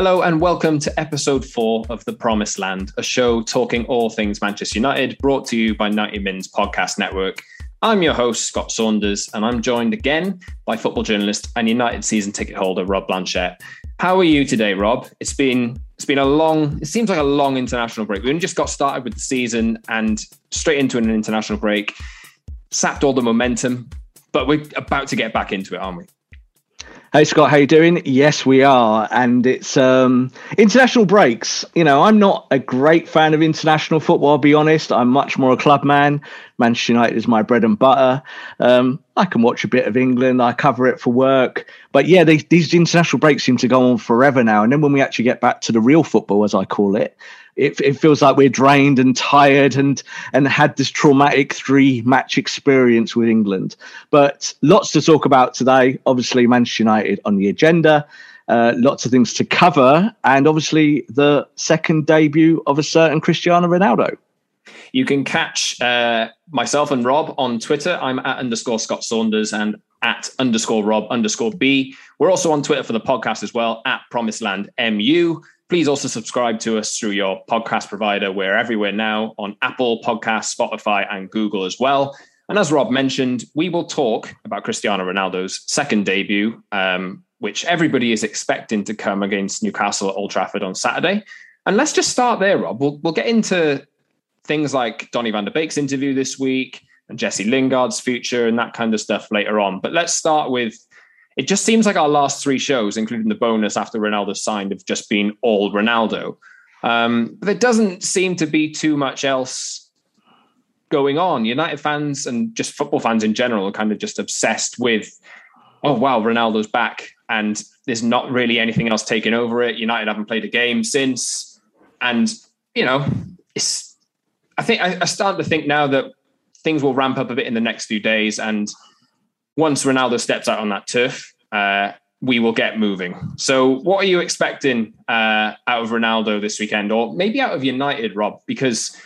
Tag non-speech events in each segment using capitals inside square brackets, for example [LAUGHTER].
Hello and welcome to episode four of The Promised Land, a show talking all things Manchester United, brought to you by 90 Mins Podcast Network. I'm your host, Scott Saunders, and I'm joined again by football journalist and United season ticket holder Rob Blanchette. How are you today, Rob? It's been it's been a long, it seems like a long international break. We only just got started with the season and straight into an international break, sapped all the momentum, but we're about to get back into it, aren't we? Hey Scott, how you doing? Yes, we are, and it's um, international breaks. You know, I'm not a great fan of international football. I'll be honest. I'm much more a club man. Manchester United is my bread and butter. Um, I can watch a bit of England. I cover it for work, but yeah, these, these international breaks seem to go on forever now. And then when we actually get back to the real football, as I call it, it, it feels like we're drained and tired and and had this traumatic three match experience with England. But lots to talk about today. Obviously, Manchester United on the agenda. Uh, lots of things to cover, and obviously the second debut of a certain Cristiano Ronaldo. You can catch uh, myself and Rob on Twitter. I'm at underscore Scott Saunders and at underscore Rob underscore B. We're also on Twitter for the podcast as well at Promised Land MU. Please also subscribe to us through your podcast provider. We're everywhere now on Apple Podcasts, Spotify, and Google as well. And as Rob mentioned, we will talk about Cristiano Ronaldo's second debut, um, which everybody is expecting to come against Newcastle at Old Trafford on Saturday. And let's just start there, Rob. We'll, we'll get into things like Donny van de Beek's interview this week and Jesse Lingard's future and that kind of stuff later on. But let's start with it just seems like our last three shows, including the bonus after Ronaldo signed, have just been all Ronaldo. Um, but there doesn't seem to be too much else going on. United fans and just football fans in general are kind of just obsessed with, oh wow, Ronaldo's back, and there's not really anything else taking over it. United haven't played a game since, and you know, it's. I think I, I start to think now that things will ramp up a bit in the next few days, and once Ronaldo steps out on that turf, uh, we will get moving. So, what are you expecting uh, out of Ronaldo this weekend, or maybe out of United, Rob? Because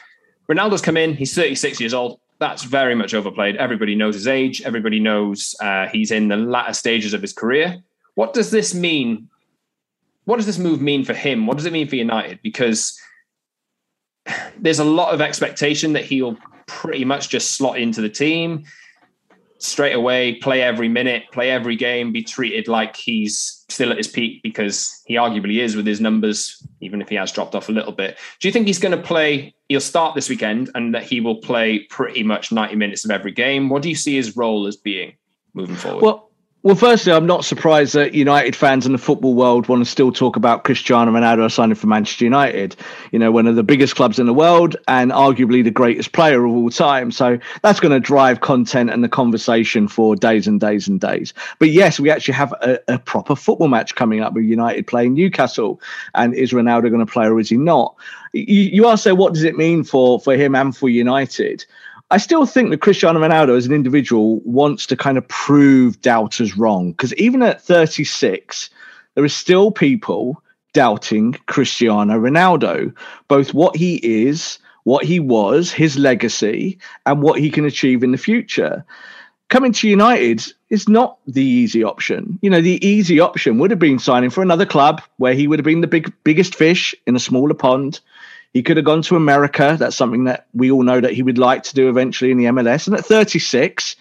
Ronaldo's come in; he's 36 years old. That's very much overplayed. Everybody knows his age. Everybody knows uh, he's in the latter stages of his career. What does this mean? What does this move mean for him? What does it mean for United? Because there's a lot of expectation that he'll pretty much just slot into the team straight away, play every minute, play every game, be treated like he's still at his peak because he arguably is with his numbers, even if he has dropped off a little bit. Do you think he's going to play? He'll start this weekend and that he will play pretty much 90 minutes of every game. What do you see his role as being moving forward? Well, well, firstly, I'm not surprised that United fans in the football world want to still talk about Cristiano Ronaldo signing for Manchester United. You know, one of the biggest clubs in the world and arguably the greatest player of all time. So that's going to drive content and the conversation for days and days and days. But yes, we actually have a, a proper football match coming up with United playing Newcastle. And is Ronaldo going to play or is he not? You, you ask, so what does it mean for for him and for United? I still think that Cristiano Ronaldo as an individual wants to kind of prove doubters wrong because even at 36, there are still people doubting Cristiano Ronaldo, both what he is, what he was, his legacy, and what he can achieve in the future. Coming to United is not the easy option. You know, the easy option would have been signing for another club where he would have been the big biggest fish in a smaller pond he could have gone to America. That's something that we all know that he would like to do eventually in the MLS. And at 36,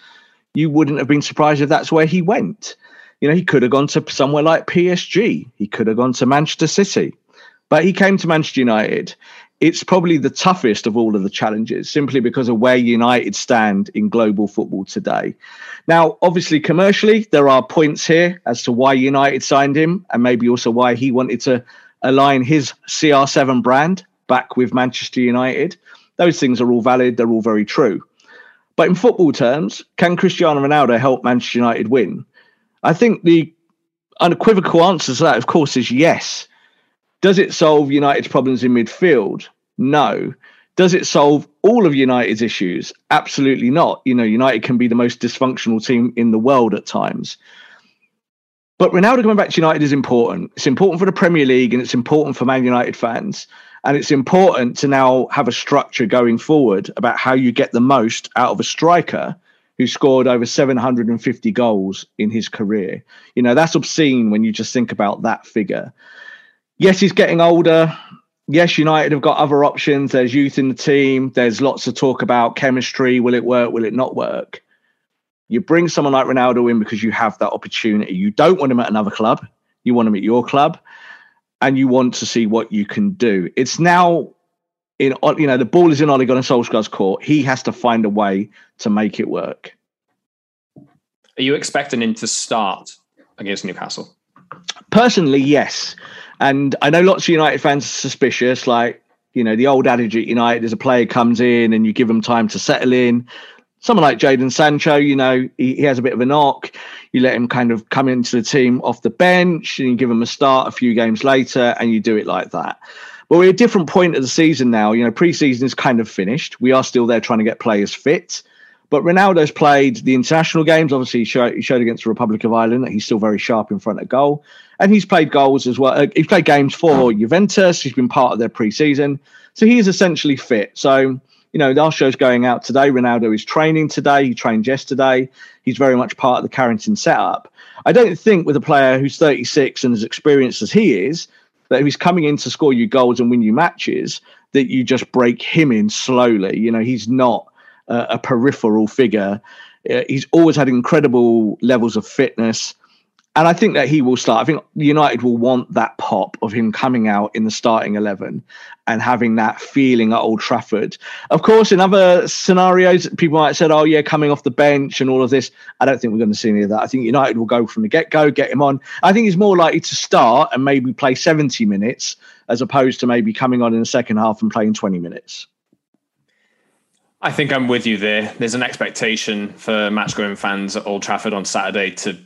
you wouldn't have been surprised if that's where he went. You know, he could have gone to somewhere like PSG. He could have gone to Manchester City, but he came to Manchester United. It's probably the toughest of all of the challenges simply because of where United stand in global football today. Now, obviously, commercially, there are points here as to why United signed him and maybe also why he wanted to align his CR7 brand back with Manchester United. Those things are all valid, they're all very true. But in football terms, can Cristiano Ronaldo help Manchester United win? I think the unequivocal answer to that, of course, is yes. Does it solve United's problems in midfield? No. Does it solve all of United's issues? Absolutely not. You know, United can be the most dysfunctional team in the world at times. But Ronaldo coming back to United is important. It's important for the Premier League and it's important for Man United fans. And it's important to now have a structure going forward about how you get the most out of a striker who scored over 750 goals in his career. You know, that's obscene when you just think about that figure. Yes, he's getting older. Yes, United have got other options. There's youth in the team. There's lots of talk about chemistry. Will it work? Will it not work? You bring someone like Ronaldo in because you have that opportunity. You don't want him at another club. You want him at your club and you want to see what you can do. It's now in you know the ball is in Ole Gunnar Solskjaer's court. He has to find a way to make it work. Are you expecting him to start against Newcastle? Personally, yes. And I know lots of United fans are suspicious. Like, you know, the old adage at United is a player comes in and you give them time to settle in someone like Jadon Sancho, you know, he, he, has a bit of a knock. You let him kind of come into the team off the bench and you give him a start a few games later and you do it like that. But we're at a different point of the season now. You know, preseason is kind of finished. We are still there trying to get players fit. But Ronaldo's played the international games. Obviously, he showed, he showed against the Republic of Ireland that he's still very sharp in front of goal. And he's played goals as well. Uh, he's played games for Juventus. He's been part of their preseason. So he is essentially fit. So you know, our show's going out today. Ronaldo is training today. He trained yesterday. He's very much part of the Carrington setup. I don't think with a player who's 36 and as experienced as he is, that if he's coming in to score you goals and win you matches, that you just break him in slowly. You know, he's not a, peripheral figure. Uh, he's always had incredible levels of fitness and I think that he will start. I think United will want that pop of him coming out in the starting 11 and having that feeling at Old Trafford. Of course, in other scenarios, people might have said, oh, yeah, coming off the bench and all of this. I don't think we're going to see any of that. I think United will go from the get go, get him on. I think he's more likely to start and maybe play 70 minutes as opposed to maybe coming on in the second half and playing 20 minutes. I think I'm with you there. There's an expectation for match going fans at Old Trafford on Saturday to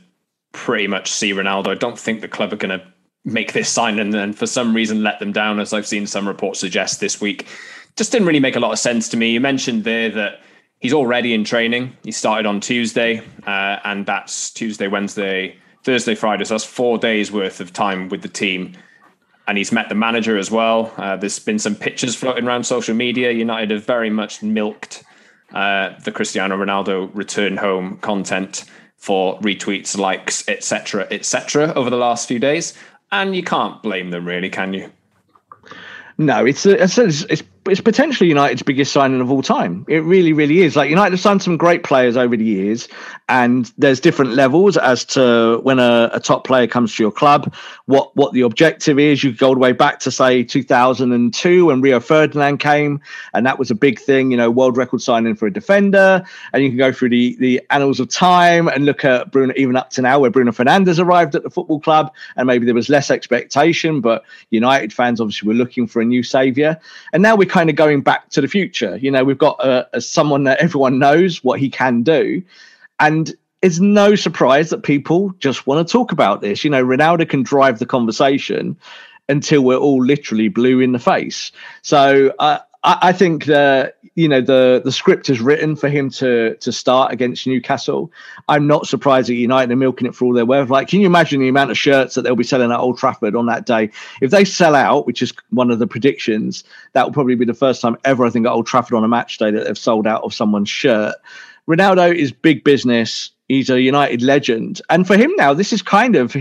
pretty much see Ronaldo. I don't think the club are going to make this sign and then for some reason let them down, as I've seen some reports suggest this week. Just didn't really make a lot of sense to me. You mentioned there that he's already in training. He started on Tuesday, uh, and that's Tuesday, Wednesday, Thursday, Friday. So that's four days worth of time with the team. And he's met the manager as well. Uh, there's been some pictures floating around social media. United have very much milked uh, the Cristiano Ronaldo return home content for retweets, likes, etc., etc. over the last few days, and you can't blame them, really, can you? No, it's, it's, it's it's potentially United's biggest signing of all time. It really, really is. Like United have signed some great players over the years, and there's different levels as to when a, a, top player comes to your club, what what the objective is. You go all the way back to say 2002 when Rio Ferdinand came, and that was a big thing. You know, world record signing for a defender, and you can go through the the annals of time and look at Bruno even up to now where Bruno Fernandes arrived at the football club, and maybe there was less expectation, but United fans obviously were looking for a new saviour, and now we're kind of going back to the future. You know, we've got a, a someone that everyone knows what he can do, and it's no surprise that people just want to talk about this. You know, Ronaldo can drive the conversation until we're all literally blue in the face. So uh, I, I think that you know the the script is written for him to to start against Newcastle. I'm not surprised that United are milking it for all their worth. Like, can you imagine the amount of shirts that they'll be selling at Old Trafford on that day? If they sell out, which is one of the predictions, that will probably be the first time ever I think at Old Trafford on a match day that they've sold out of someone's shirt. Ronaldo is big business. He's a United legend, and for him now, this is kind of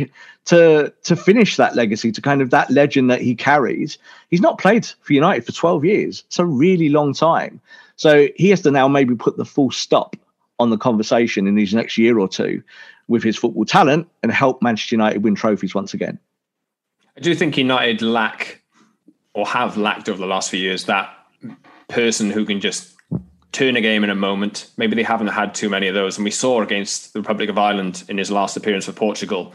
to to finish that legacy, to kind of that legend that he carries. He's not played for United for 12 years. It's a really long time. So he has to now maybe put the full stop on the conversation in these next year or two with his football talent and help Manchester United win trophies once again. I do think United lack or have lacked over the last few years that person who can just turn a game in a moment. Maybe they haven't had too many of those. And we saw against the Republic of Ireland in his last appearance for Portugal.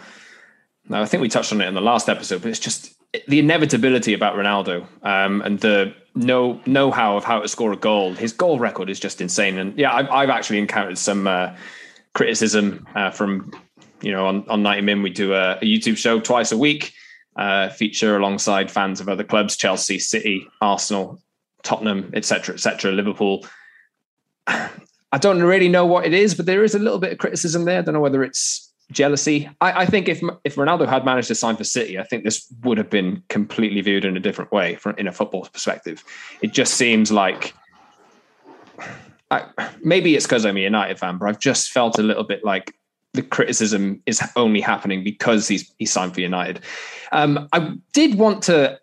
Now, I think we touched on it in the last episode, but it's just the inevitability about Ronaldo um, and the know know how of how to score a goal. His goal record is just insane. And yeah, I've, I've actually encountered some uh, criticism uh, from you know on on 90 Min. We do a, a YouTube show twice a week, uh, feature alongside fans of other clubs: Chelsea, City, Arsenal, Tottenham, etc., etc., Liverpool. I don't really know what it is, but there is a little bit of criticism there. I don't know whether it's jealousy. I, I, think if if Ronaldo had managed to sign for City, I think this would have been completely viewed in a different way from in a football perspective. It just seems like I, maybe it's because I'm a United fan, but I've just felt a little bit like the criticism is only happening because he's he signed for United. Um, I did want to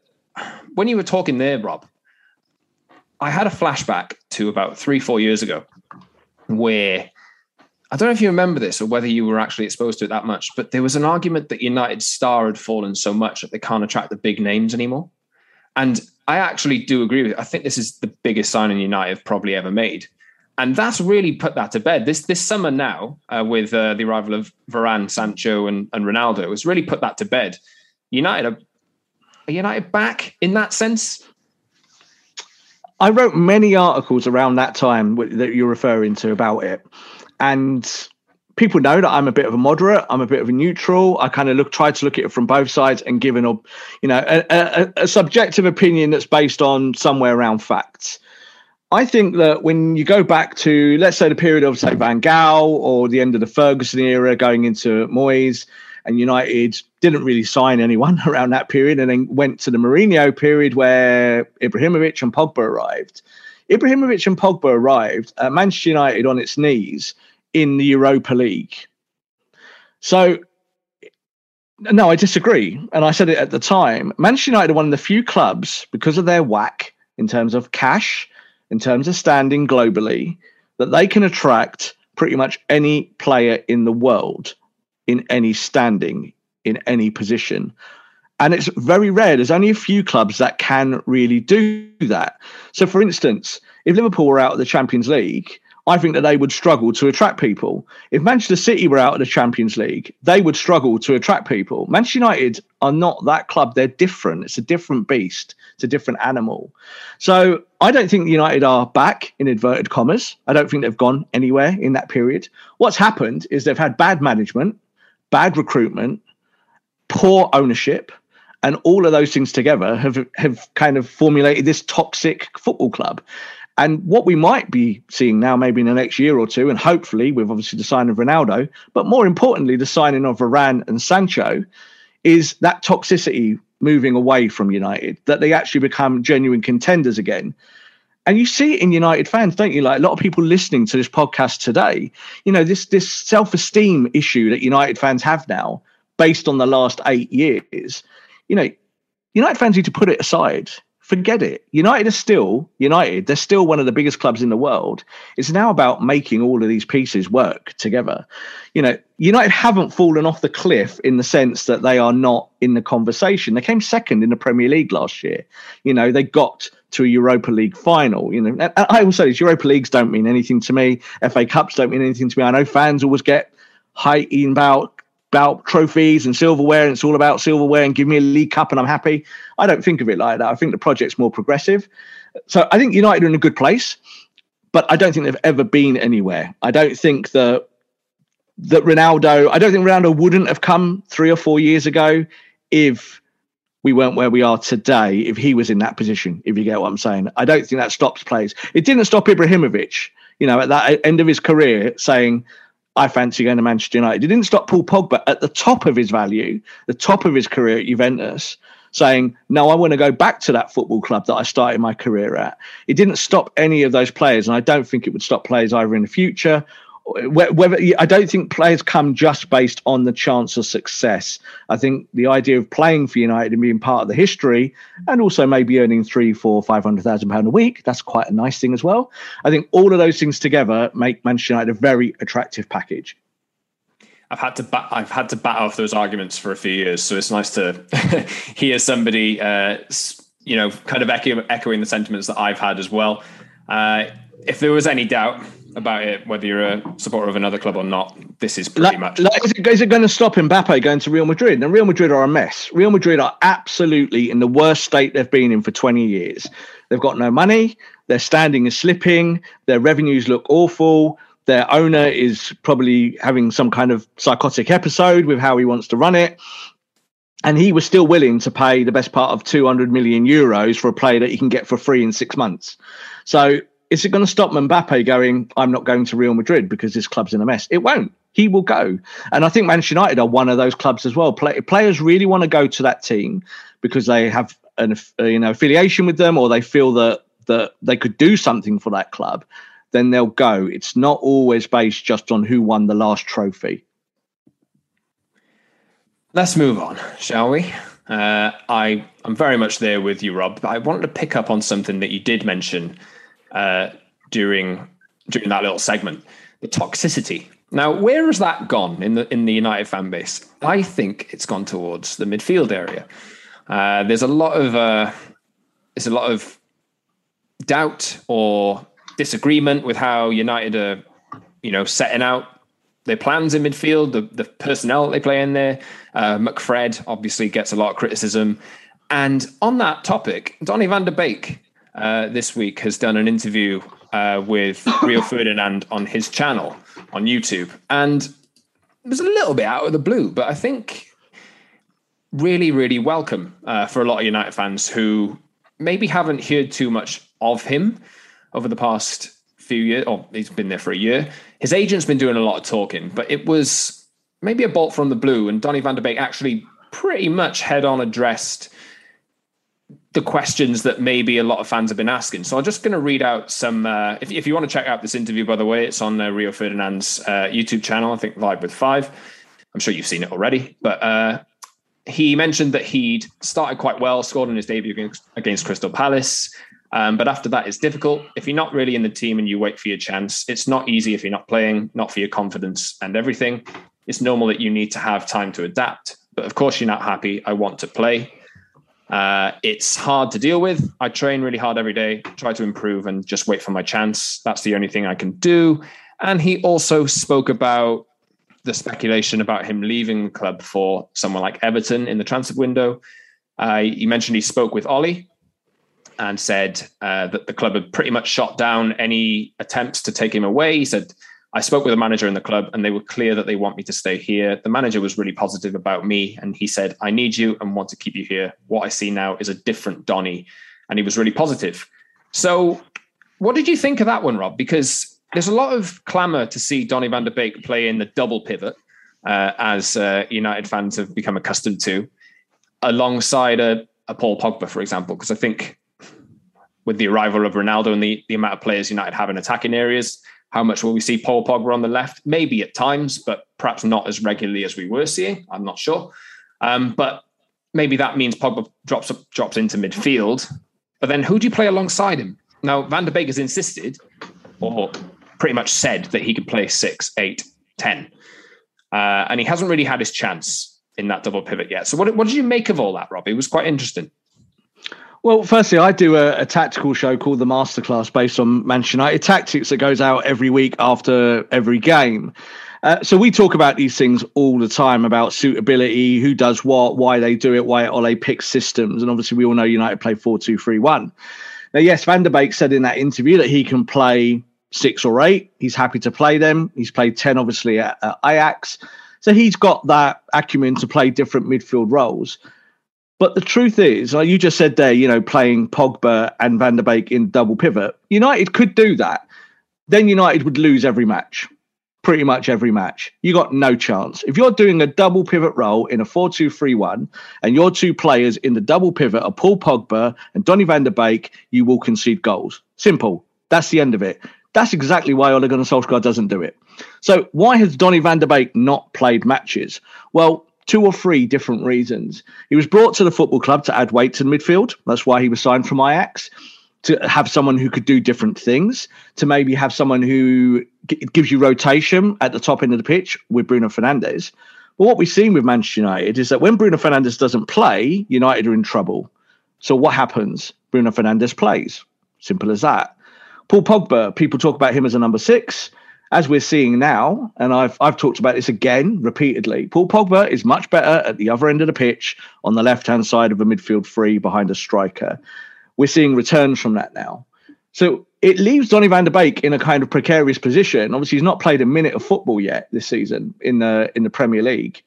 when you were talking there, Rob. I had a flashback to about three, four years ago where I don't know if you remember this or whether you were actually exposed to it that much, but there was an argument that United's star had fallen so much that they can't attract the big names anymore. And I actually do agree with it. I think this is the biggest signing United have probably ever made. And that's really put that to bed. This this summer now, uh, with uh, the arrival of Varane, Sancho, and, and Ronaldo, has really put that to bed. United are, are United back in that sense? I wrote many articles around that time that you're referring to about it, and people know that I'm a bit of a moderate. I'm a bit of a neutral. I kind of look, try to look at it from both sides and give an, you know, a, a, a subjective opinion that's based on somewhere around facts. I think that when you go back to, let's say, the period of say Van Gaal or the end of the Ferguson era, going into Moyes, and United didn't really sign anyone [LAUGHS] around that period, and then went to the Mourinho period where Ibrahimovic and Pogba arrived. Ibrahimovic and Pogba arrived at Manchester United on its knees in the Europa League. So, no, I disagree. And I said it at the time. Manchester United are one of the few clubs, because of their whack in terms of cash, in terms of standing globally, that they can attract pretty much any player in the world in any standing, in any position. And it's very rare. There's only a few clubs that can really do that. So, for instance, if Liverpool were out of the Champions League, I think that they would struggle to attract people. If Manchester City were out of the Champions League, they would struggle to attract people. Manchester United are not that club. They're different. It's a different beast. It's a different animal. So I don't think United are back in inverted commas. I don't think they've gone anywhere in that period. What's happened is they've had bad management bad recruitment, poor ownership, and all of those things together have have kind of formulated this toxic football club. And what we might be seeing now, maybe in the next year or two, and hopefully with obviously the signing of Ronaldo, but more importantly, the signing of Varane and Sancho, is that toxicity moving away from United, that they actually become genuine contenders again. And you see it in United fans, don't you? Like a lot of people listening to this podcast today, you know, this this self-esteem issue that United fans have now, based on the last eight years, you know, United fans need to put it aside. Forget it. United is still United. They're still one of the biggest clubs in the world. It's now about making all of these pieces work together. You know, United haven't fallen off the cliff in the sense that they are not in the conversation. They came second in the Premier League last year. You know, they got to a Europa League final. You know, I will say this: Europa Leagues don't mean anything to me. FA Cups don't mean anything to me. I know fans always get heightened about about trophies and silverware, and it's all about silverware. And give me a League Cup, and I'm happy. I don't think of it like that. I think the project's more progressive. So I think United are in a good place, but I don't think they've ever been anywhere. I don't think that that Ronaldo. I don't think Ronaldo wouldn't have come three or four years ago if we weren't where we are today if he was in that position, if you get what I'm saying. I don't think that stops players. It didn't stop Ibrahimovic, you know, at that end of his career saying, I fancy going to Manchester United. It didn't stop Paul Pogba at the top of his value, the top of his career at Juventus, saying, No, I want to go back to that football club that I started my career at. It didn't stop any of those players. And I don't think it would stop players either in the future whether I don't think players come just based on the chance of success. I think the idea of playing for United and being part of the history, and also maybe earning three, four, five hundred thousand pound a week, that's quite a nice thing as well. I think all of those things together make Manchester United a very attractive package. I've had to bat, I've had to bat off those arguments for a few years, so it's nice to [LAUGHS] hear somebody, uh, you know, kind of echo, echoing the sentiments that I've had as well. Uh, if there was any doubt, about it, whether you're a supporter of another club or not. This is pretty like, much. Like, is, it, is, it, going to stop Mbappe going to Real Madrid? And Real Madrid are a mess. Real Madrid are absolutely in the worst state they've been in for 20 years. They've got no money. Their standing is slipping. Their revenues look awful. Their owner is probably having some kind of psychotic episode with how he wants to run it. And he was still willing to pay the best part of 200 million euros for a player that he can get for free in six months. So is it going to stop Mbappe going, I'm not going to Real Madrid because this club's in a mess? It won't. He will go. And I think Manchester United are one of those clubs as well. Play, players really want to go to that team because they have an uh, you know affiliation with them or they feel that that they could do something for that club, then they'll go. It's not always based just on who won the last trophy. Let's move on, shall we? Uh, I I'm very much there with you, Rob. But I wanted to pick up on something that you did mention uh, during during that little segment. The toxicity. Now, where has that gone in the in the United fan base? I think it's gone towards the midfield area. Uh, there's a lot of uh, there's a lot of doubt or disagreement with how United are, you know, setting out their plans in midfield, the, the personnel they play in there. Uh, McFred obviously gets a lot of criticism. And on that topic, Donny van de Beek uh, this week has done an interview uh, with [COUGHS] Rio Ferdinand on his channel on YouTube, and it was a little bit out of the blue, but I think really, really welcome uh, for a lot of United fans who maybe haven't heard too much of him over the past few years. Or he's been there for a year. His agent's been doing a lot of talking, but it was maybe a bolt from the blue, and Donny van de Beek actually pretty much head on addressed the questions that maybe a lot of fans have been asking. So I'm just going to read out some. Uh, if, if, you want to check out this interview, by the way, it's on uh, Rio Ferdinand's uh, YouTube channel. I think Vibe with Five. I'm sure you've seen it already, but uh, he mentioned that he'd started quite well, scored in his debut against, against Crystal Palace. Um, but after that, it's difficult. If you're not really in the team and you wait for your chance, it's not easy if you're not playing, not for your confidence and everything. It's normal that you need to have time to adapt. But of course, you're not happy. I want to play. Uh, it's hard to deal with. I train really hard every day, try to improve and just wait for my chance. That's the only thing I can do. And he also spoke about the speculation about him leaving the club for someone like Everton in the transfer window. Uh, he mentioned he spoke with Ole and said uh, that the club had pretty much shot down any attempts to take him away. He said I spoke with a manager in the club and they were clear that they want me to stay here. The manager was really positive about me and he said, I need you and want to keep you here. What I see now is a different Donny. And he was really positive. So, what did you think of that one, Rob? Because there's a lot of clamour to see Donny van de Beek play in the double pivot, uh, as uh, United fans have become accustomed to, alongside a, a Paul Pogba, for example. Because I think with the arrival of Ronaldo and the, the amount of players United have in attacking areas, how much will we see Paul Pogba on the left? Maybe at times, but perhaps not as regularly as we were seeing. I'm not sure. Um, but maybe that means Pogba drops drops into midfield. But then who do you play alongside him? Now, Van de Beek has insisted, or pretty much said, that he could play six, eight, ten. Uh, and he hasn't really had his chance in that double pivot yet. So, what, what did you make of all that, Rob? It was quite interesting. Well, firstly, I do a, a, tactical show called the Masterclass based on Manchester United tactics that goes out every week after every game. Uh, so we talk about these things all the time about suitability, who does what, why they do it, why Ole picks systems, and obviously we all know United play four two three one. Now, yes, Van de Beek said in that interview that he can play six or eight. He's happy to play them. He's played ten, obviously at, at Ajax, so he's got that acumen to play different midfield roles. But the truth is, like you just said there, you know, playing Pogba and Van de Beek in double pivot, United could do that. Then United would lose every match, pretty much every match. You got no chance. If you're doing a double pivot role in a 4 2 3 1, and your two players in the double pivot are Paul Pogba and Donny van de Beek, you will concede goals. Simple. That's the end of it. That's exactly why Ole Gunnar Solskjaer doesn't do it. So why has Donny van de Beek not played matches? Well, two or three different reasons. He was brought to the football club to add weight to the midfield. That's why he was signed from Ajax. To have someone who could do different things, to maybe have someone who g- gives you rotation at the top end of the pitch with Bruno Fernandes. But what we've seen with Manchester United is that when Bruno Fernandes doesn't play, United are in trouble. So what happens? Bruno Fernandes plays. Simple as that. Paul Pogba, people talk about him as a number six. As we're seeing now, and I've I've talked about this again repeatedly, Paul Pogba is much better at the other end of the pitch on the left hand side of a midfield three behind a striker. We're seeing returns from that now. So it leaves Donny van de Beek in a kind of precarious position. Obviously, he's not played a minute of football yet this season in the in the Premier League.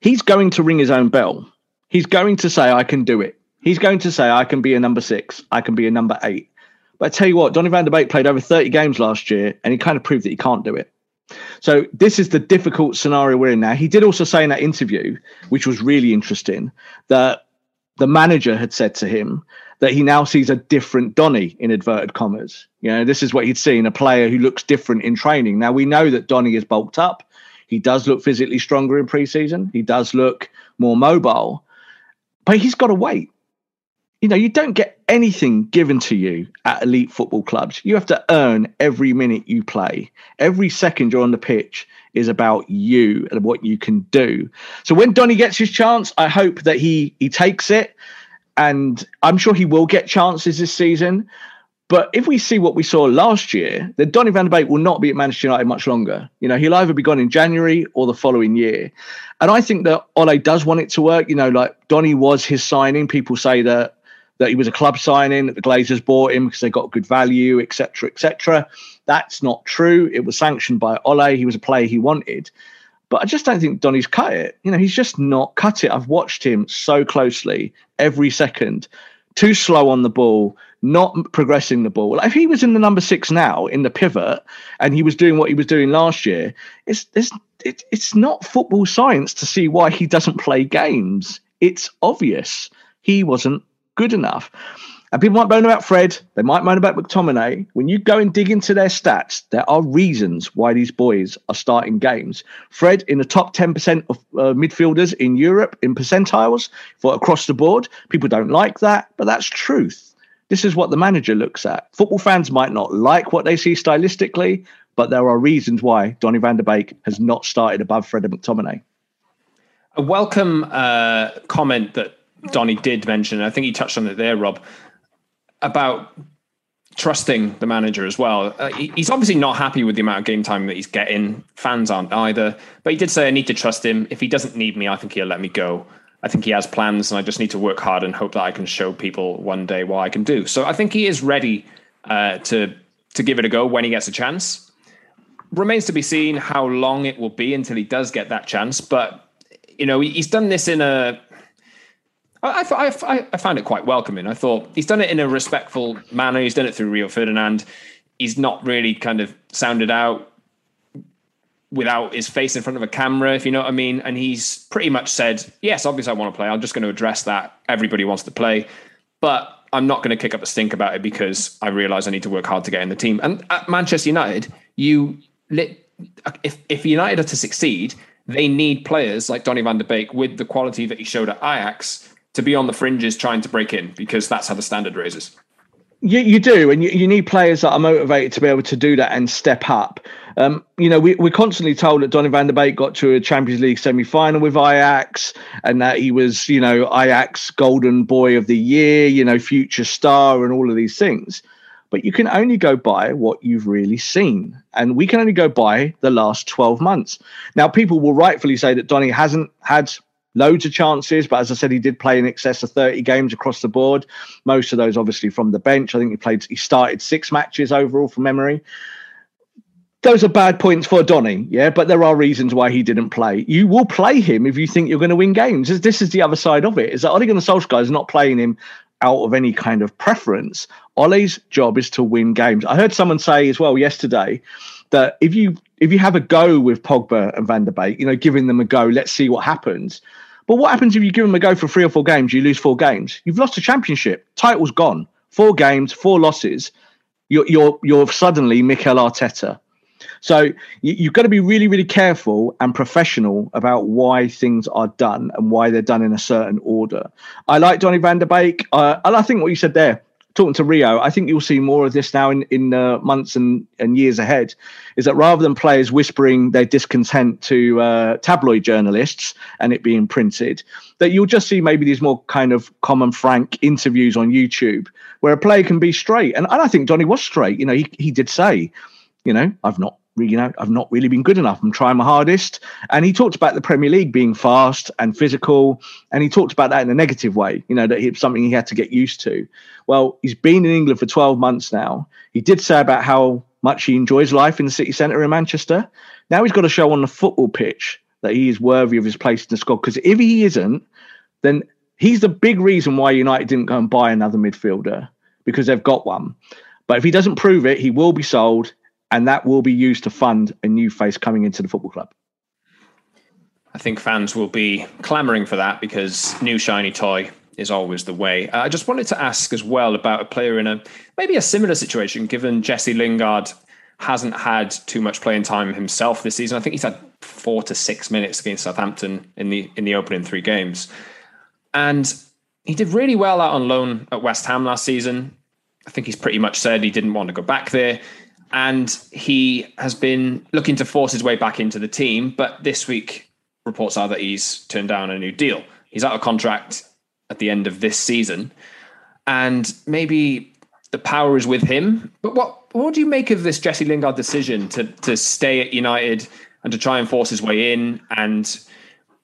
He's going to ring his own bell. He's going to say, I can do it. He's going to say, I can be a number six. I can be a number eight. But I tell you what, Donny van de Beek played over 30 games last year and he kind of proved that he can't do it. So this is the difficult scenario we're in now. He did also say in that interview, which was really interesting, that the manager had said to him that he now sees a different Donny in inverted commas. You know, this is what he'd seen a player who looks different in training. Now we know that Donny is bulked up. He does look physically stronger in preseason. He does look more mobile, but he's got to wait. You know, you don't get anything given to you at elite football clubs. You have to earn every minute you play. Every second you're on the pitch is about you and what you can do. So when Donny gets his chance, I hope that he he takes it. And I'm sure he will get chances this season. But if we see what we saw last year, then Donny van de Beek will not be at Manchester United much longer. You know, he'll either be gone in January or the following year. And I think that Ole does want it to work. You know, like Donny was his signing. People say that that he was a club signing, that the Glazers bought him because they got good value, etc., etc. That's not true. It was sanctioned by Ole. He was a player he wanted. But I just don't think Donny's cut it. You know, he's just not cut it. I've watched him so closely every second. Too slow on the ball, not progressing the ball. If he was in the number six now in the pivot and he was doing what he was doing last year, it's it's it, it's not football science to see why he doesn't play games. It's obvious he wasn't good enough. And people might moan about Fred, they might moan about McTominay. When you go and dig into their stats, there are reasons why these boys are starting games. Fred in the top 10% of uh, midfielders in Europe in percentiles for across the board. People don't like that, but that's truth. This is what the manager looks at. Football fans might not like what they see stylistically, but there are reasons why Donny van de Beek has not started above Fred and McTominay. A welcome uh, comment that Donny did mention, I think he touched on it there, Rob, about trusting the manager as well. Uh, he, he's obviously not happy with the amount of game time that he's getting. Fans aren't either. But he did say, I need to trust him. If he doesn't need me, I think he'll let me go. I think he has plans, and I just need to work hard and hope that I can show people one day what I can do. So I think he is ready uh, to to give it a go when he gets a chance. Remains to be seen how long it will be until he does get that chance. But you know, he's done this in a I, I, I, found it quite welcoming. I thought he's done it in a respectful manner. He's done it through Rio Ferdinand. He's not really kind of sounded out without his face in front of a camera, if you know what I mean. And he's pretty much said, yes, obviously I want to play. I'm just going to address that. Everybody wants to play. But I'm not going to kick up a stink about it because I realize I need to work hard to get in the team. And at Manchester United, you lit, if, if United are to succeed, they need players like Donny van de Beek with the quality that he showed at Ajax to be on the fringes trying to break in because that's how the standard raises. You, you do, and you, you need players that are motivated to be able to do that and step up. Um, you know, we, we're constantly told that Donny van de Beek got to a Champions League semi final with Ajax and that he was, you know, Ajax Golden Boy of the Year, you know, future star, and all of these things. But you can only go by what you've really seen. And we can only go by the last 12 months. Now, people will rightfully say that Donny hasn't had loads of chances, but as I said, he did play in excess of 30 games across the board. Most of those, obviously, from the bench. I think he played, he started six matches overall from memory. Those are bad points for Donny, yeah, but there are reasons why he didn't play. You will play him if you think you're going to win games. This is the other side of it. Is that Ole Gunnar Solskjaer is not playing him out of any kind of preference. Ole's job is to win games. I heard someone say as well yesterday that if you if you have a go with Pogba and Van de Beek, you know, giving them a go, let's see what happens. But what happens if you give them a go for three or four games, you lose four games? You've lost a championship. Title's gone. Four games, four losses. You're you're you're suddenly Mikel Arteta. So you, have got to be really, really careful and professional about why things are done and why they're done in a certain order. I like Donny van de Beek, uh, and I think what you said there talking to Rio, I think you'll see more of this now in in uh, months and, and years ahead. Is that rather than players whispering their discontent to uh, tabloid journalists and it being printed, that you'll just see maybe these more kind of common frank interviews on YouTube where a player can be straight. And, and I think Donny was straight. You know, he he did say, you know, I've not you know, I've not really been good enough. I'm trying my hardest. And he talked about the Premier League being fast and physical. And he talked about that in a negative way, you know, that it's something he had to get used to. Well, he's been in England for 12 months now. He did say about how much he enjoys life in the city centre in Manchester. Now he's got to show on the football pitch that he is worthy of his place in the squad. Because if he isn't, then he's the big reason why United didn't go and buy another midfielder because they've got one. But if he doesn't prove it, he will be sold and that will be used to fund a new face coming into the football club. I think fans will be clamoring for that because new shiny toy is always the way. Uh, I just wanted to ask as well about a player in a maybe a similar situation, given Jesse Lingard hasn't had too much playing time himself this season. I think he's had four to six minutes against Southampton in the in the opening three games, and he did really well out on loan at West Ham last season. I think he's pretty much said he didn't want to go back there and he has been looking to force his way back into the team. But this week, reports are that he's turned down a new deal. He's out of contract at the end of this season, and maybe the power is with him. But what what do you make of this Jesse Lingard decision to to stay at United and to try and force his way in? And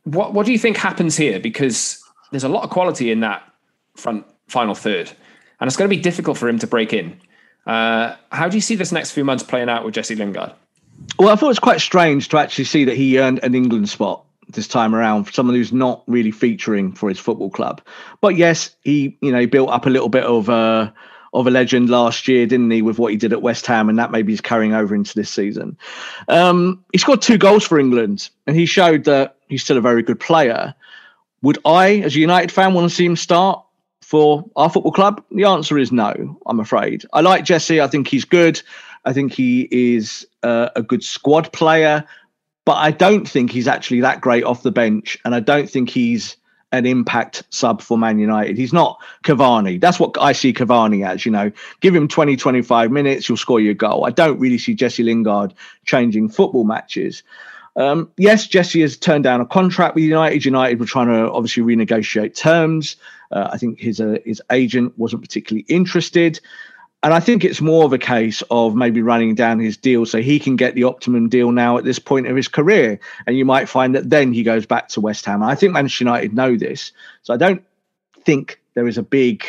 what what do you think happens here? Because there's a lot of quality in that front final third, and it's going to be difficult for him to break in. Uh, how do you see this next few months playing out with Jesse Lingard? Well, I thought it was quite strange to actually see that he earned an England spot this time around for someone who's not really featuring for his football club. But yes, he you know built up a little bit of a of a legend last year, didn't he, with what he did at West Ham, and that maybe is carrying over into this season. Um, he scored two goals for England, and he showed that he's still a very good player. Would I, as a United fan, want to see him start? For our football club? The answer is no, I'm afraid. I like Jesse. I think he's good. I think he is uh, a good squad player, but I don't think he's actually that great off the bench. And I don't think he's an impact sub for Man United. He's not Cavani. That's what I see Cavani as, you know. Give him 20, 25 minutes, you'll score your goal. I don't really see Jesse Lingard changing football matches. Um, yes, Jesse has turned down a contract with United. United were trying to obviously renegotiate terms. Uh, I think his uh, his agent wasn't particularly interested. And I think it's more of a case of maybe running down his deal so he can get the optimum deal now at this point of his career. And you might find that then he goes back to West Ham. I think Manchester United know this. So I don't think there is a big,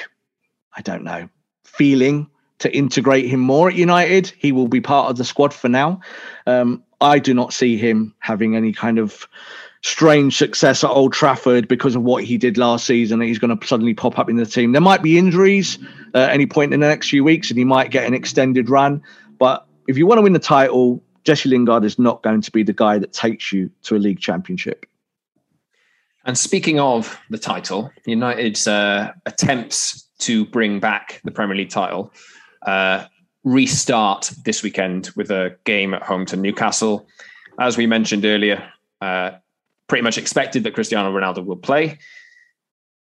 I don't know, feeling to integrate him more at United. He will be part of the squad for now. Um, I do not see him having any kind of strange success at Old Trafford because of what he did last season. He's going to suddenly pop up in the team. There might be injuries uh, at any point in the next few weeks, and he might get an extended run. But if you want to win the title, Jesse Lingard is not going to be the guy that takes you to a league championship. And speaking of the title, United's uh, attempts to bring back the Premier League title uh, restart this weekend with a game at home to Newcastle. As we mentioned earlier, uh, pretty much expected that Cristiano Ronaldo will play.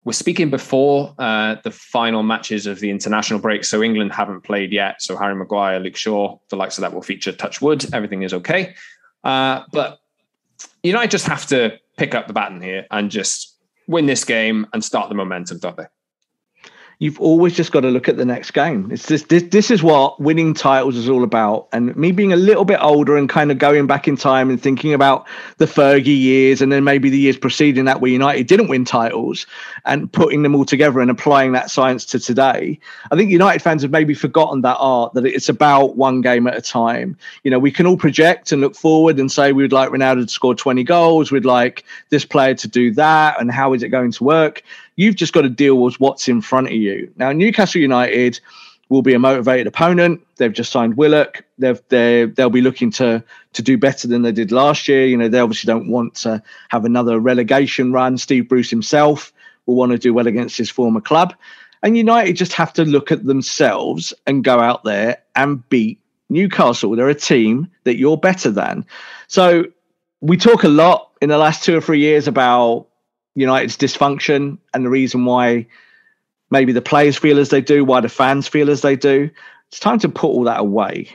We're speaking before uh, the final matches of the international break, so England haven't played yet. So Harry Maguire, Luke Shaw, the likes of that will feature. Touch wood, everything is okay. Uh, but United just have to pick up the baton here and just win this game and start the momentum, don't they? You've always just got to look at the next game. It's just this, this is what winning titles is all about. And me being a little bit older and kind of going back in time and thinking about the Fergie years and then maybe the years preceding that where United didn't win titles and putting them all together and applying that science to today. I think United fans have maybe forgotten that art that it's about one game at a time. You know, we can all project and look forward and say we'd like Ronaldo to score 20 goals, we'd like this player to do that, and how is it going to work? You've just got to deal with what's in front of you. Now, Newcastle United will be a motivated opponent. They've just signed Willock. They've they they'll be looking to to do better than they did last year. You know, they obviously don't want to have another relegation run. Steve Bruce himself will want to do well against his former club. And United just have to look at themselves and go out there and beat Newcastle. They're a team that you're better than. So we talk a lot in the last two or three years about United's dysfunction and the reason why maybe the players feel as they do, why the fans feel as they do. It's time to put all that away.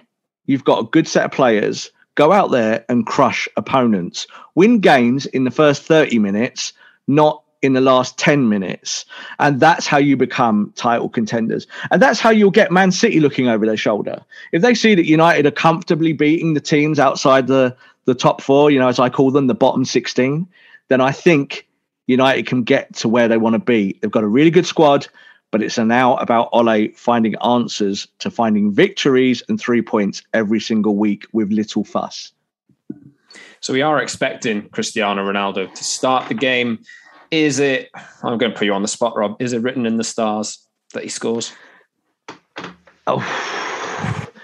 You've got a good set of players. Go out there and crush opponents. Win games in the first 30 minutes, not in the last 10 minutes. And that's how you become title contenders. And that's how you'll get Man City looking over their shoulder. If they see that United are comfortably beating the teams outside the, the top four, you know, as I call them, the bottom 16, then I think United can get to where they want to be. They've got a really good squad, but it's now about Ole finding answers to finding victories and three points every single week with little fuss. So we are expecting Cristiano Ronaldo to start the game is it? I'm going to put you on the spot, Rob. Is it written in the stars that he scores? Oh.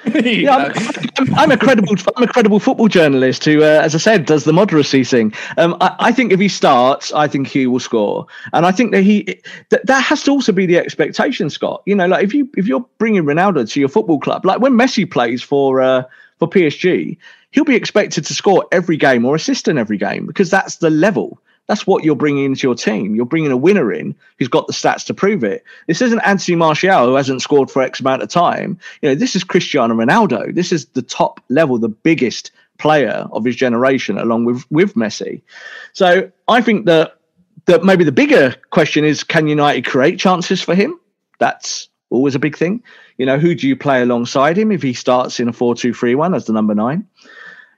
[LAUGHS] yeah, I'm, I'm, a credible, I'm a credible football journalist who, uh, as I said, does the moderacy thing. Um, I, I, think if he starts, I think he will score, and I think that he that, that has to also be the expectation, Scott. You know, like if you if you're bringing Ronaldo to your football club, like when Messi plays for uh, for PSG, he'll be expected to score every game or assist in every game because that's the level. That's what you're bringing into your team. You're bringing a winner in who's got the stats to prove it. This isn't Anthony Martial who hasn't scored for X amount of time. You know, this is Cristiano Ronaldo. This is the top level, the biggest player of his generation, along with with Messi. So I think that that maybe the bigger question is, can United create chances for him? That's always a big thing. You know, who do you play alongside him if he starts in a 4 2 3 1 as the number nine?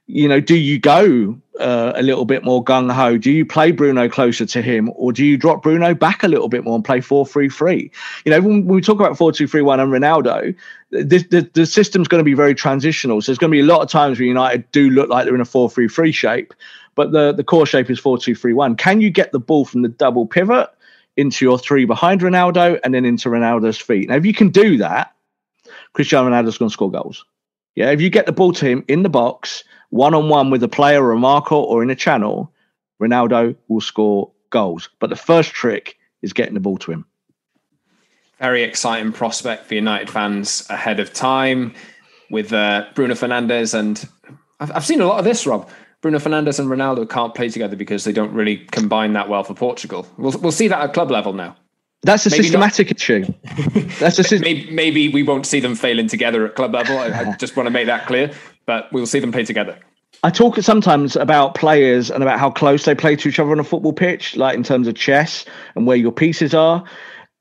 You know, do you go uh, a little bit more gung ho? Do you play Bruno closer to him, or do you drop Bruno back a little bit more and play four three three? You know, when, we talk about four two three one and Ronaldo, the, the, the system's going to be very transitional. So there's going to be a lot of times where United do look like they're in a four three three shape, but the the core shape is four two three one. Can you get the ball from the double pivot into your three behind Ronaldo and then into Ronaldo's feet? Now, if you can do that, Cristiano Ronaldo's going to score goals. Yeah, if you get the ball to him in the box one on one with a player or a marker or in a channel, Ronaldo will score goals. But the first trick is getting the ball to him. Very exciting prospect for United fans ahead of time with uh, Bruno Fernandes. And I've, I've seen a lot of this, Rob. Bruno Fernandes and Ronaldo can't play together because they don't really combine that well for Portugal. We'll, we'll see that at club level now. That's a maybe systematic not. issue. [LAUGHS] That's a sy- maybe, maybe, we won't see them failing together at club level. I, I [LAUGHS] just want to make that clear but we'll see them play together. I talk sometimes about players and about how close they play to each other on a football pitch, like in terms of chess and where your pieces are.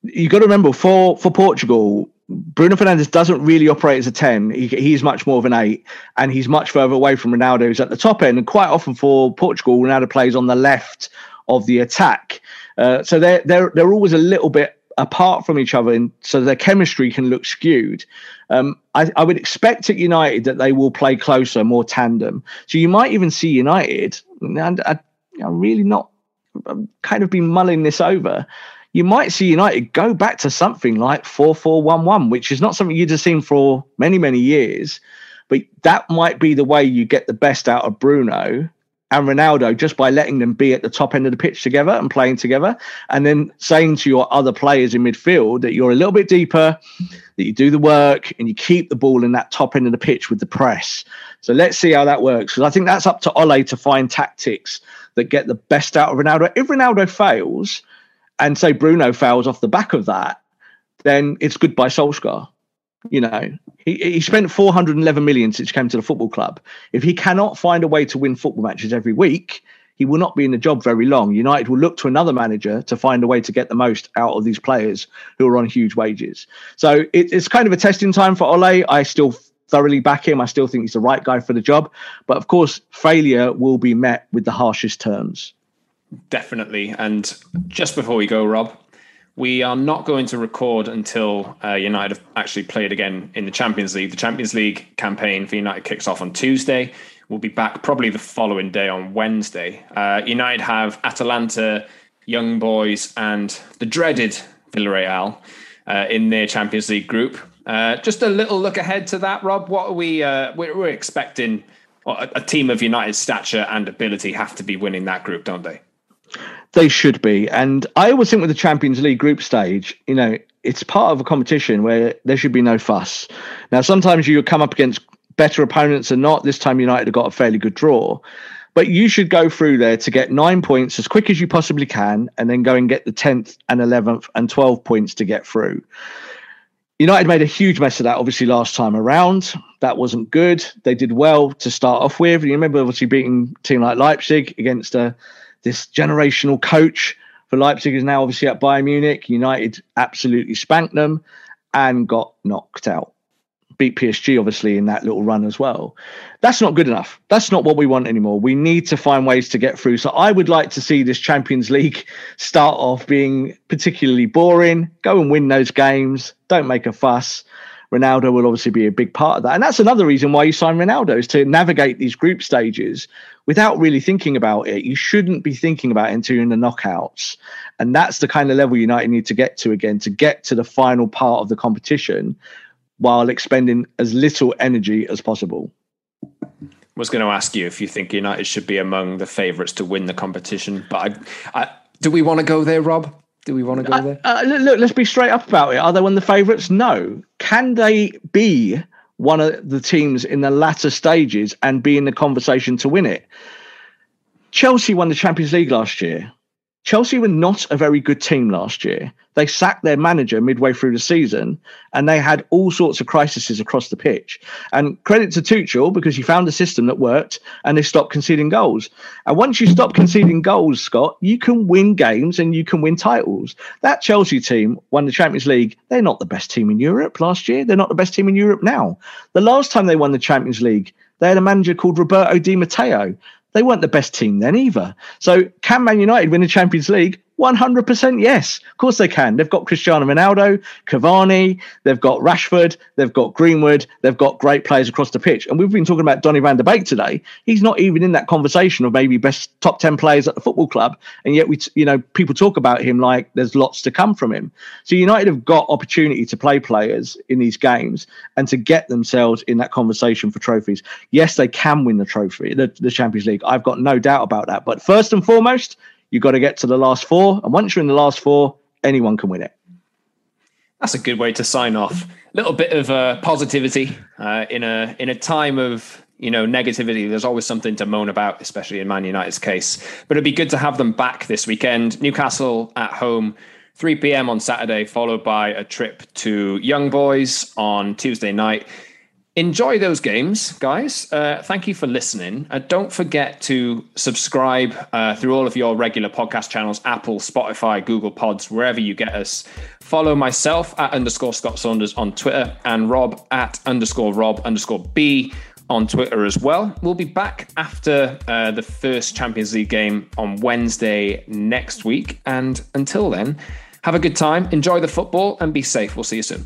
You got to remember for for Portugal, Bruno Fernandes doesn't really operate as a 10. He, he's much more of an 8, and he's much further away from Ronaldo, who's at the top end. And quite often for Portugal, Ronaldo plays on the left of the attack. Uh, so they're, they're, they're always a little bit apart from each other, and so their chemistry can look skewed. Um, I, I, would expect at United that they will play closer, more tandem. So you might even see United, and I, am really not I'm kind of been mulling this over. You might see United go back to something like 4 4 1 1, which is not something you'd have seen for many, many years. But that might be the way you get the best out of Bruno and Ronaldo just by letting them be at the top end of the pitch together and playing together, and then saying to your other players in midfield that you're a little bit deeper, that you do the work, and you keep the ball in that top end of the pitch with the press. So let's see how that works because I think that's up to Ole to find tactics that get the best out of Ronaldo. If Ronaldo fails, and say Bruno fails off the back of that, then it's goodbye Solskjaer. You know, he, he spent 411 million since he came to the football club. If he cannot find a way to win football matches every week, he will not be in the job very long. United will look to another manager to find a way to get the most out of these players who are on huge wages. So it, it's kind of a testing time for Ole. I still thoroughly back him. I still think he's the right guy for the job. But of course, failure will be met with the harshest terms. Definitely. And just before we go, Rob, we are not going to record until uh, United have actually played again in the Champions League. The Champions League campaign for United kicks off on Tuesday. We'll be back probably the following day on Wednesday. Uh, United have Atalanta, Young Boys, and the dreaded Villarreal uh, in their Champions League group. Uh, just a little look ahead to that, Rob. What are we? Uh, we're, we're, expecting a, a team of United stature and ability have to be winning that group, don't they? They should be. And I always think with the Champions League group stage, you know, it's part of a competition where there should be no fuss. Now, sometimes you come up against better opponents than not. This time, United have got a fairly good draw. But you should go through there to get nine points as quick as you possibly can, and then go and get the 10th and 11th and 12 points to get through. United made a huge mess of that, obviously, last time around. That wasn't good. They did well to start off with. You remember, obviously, beating a team like Leipzig against uh, this generational coach for Leipzig is now obviously at Bayern Munich. United absolutely spanked them and got knocked out. Beat PSG obviously in that little run as well. That's not good enough. That's not what we want anymore. We need to find ways to get through. So I would like to see this Champions League [LAUGHS] start off being particularly boring. Go and win those games. Don't make a fuss. Ronaldo will obviously be a big part of that. And that's another reason why you sign Ronaldo is to navigate these group stages without really thinking about it. You shouldn't be thinking about in the knockouts. And that's the kind of level United need to get to again to get to the final part of the competition while expending as little energy as possible. I was going to ask you if you think United should be among the favourites to win the competition, but I, I, do we want to go there, Rob? Do we want to go there? Uh, look, let's be straight up about it. Are they one of the favourites? No. Can they be one of the teams in the latter stages and be in the conversation to win it? Chelsea won the Champions League last year. Chelsea were not a very good team last year. They sacked their manager midway through the season and they had all sorts of crises across the pitch. And credit to Tuchel because he found a system that worked and they stopped conceding goals. And once you stop conceding goals, Scott, you can win games and you can win titles. That Chelsea team won the Champions League. They're not the best team in Europe last year. They're not the best team in Europe now. The last time they won the Champions League, they had a manager called Roberto Di Matteo. They weren't the best team then either. So can Man United win the Champions League? 100% yes. Of course they can. They've got Cristiano Ronaldo, Cavani, they've got Rashford, they've got Greenwood, they've got great players across the pitch. And we've been talking about Donny van de Beek today. He's not even in that conversation of maybe best top 10 players at the football club. And yet we, you know, people talk about him like there's lots to come from him. So United have got opportunity to play players in these games and to get themselves in that conversation for trophies. Yes, they can win the trophy, the, the Champions League. I've got no doubt about that. But first and foremost, You've got to get to the last four. And once you're in the last four, anyone can win it. That's a good way to sign off. A little bit of uh, positivity uh, in a in a time of you know negativity. There's always something to moan about, especially in Man United's case. But it'd be good to have them back this weekend. Newcastle at home, 3 p.m. on Saturday, followed by a trip to Young Boys on Tuesday night enjoy those games, guys. Uh, thank you for listening. Uh, don't forget to subscribe uh, through all of your regular podcast channels Apple, Spotify, Google Pods, wherever you get us. Follow myself at underscore Scott Saunders on Twitter and Rob at underscore Rob underscore B on Twitter as well. We'll be back after uh, the first Champions League game on Wednesday next week. And until then, have a good time, enjoy the football, and be safe. We'll see you soon.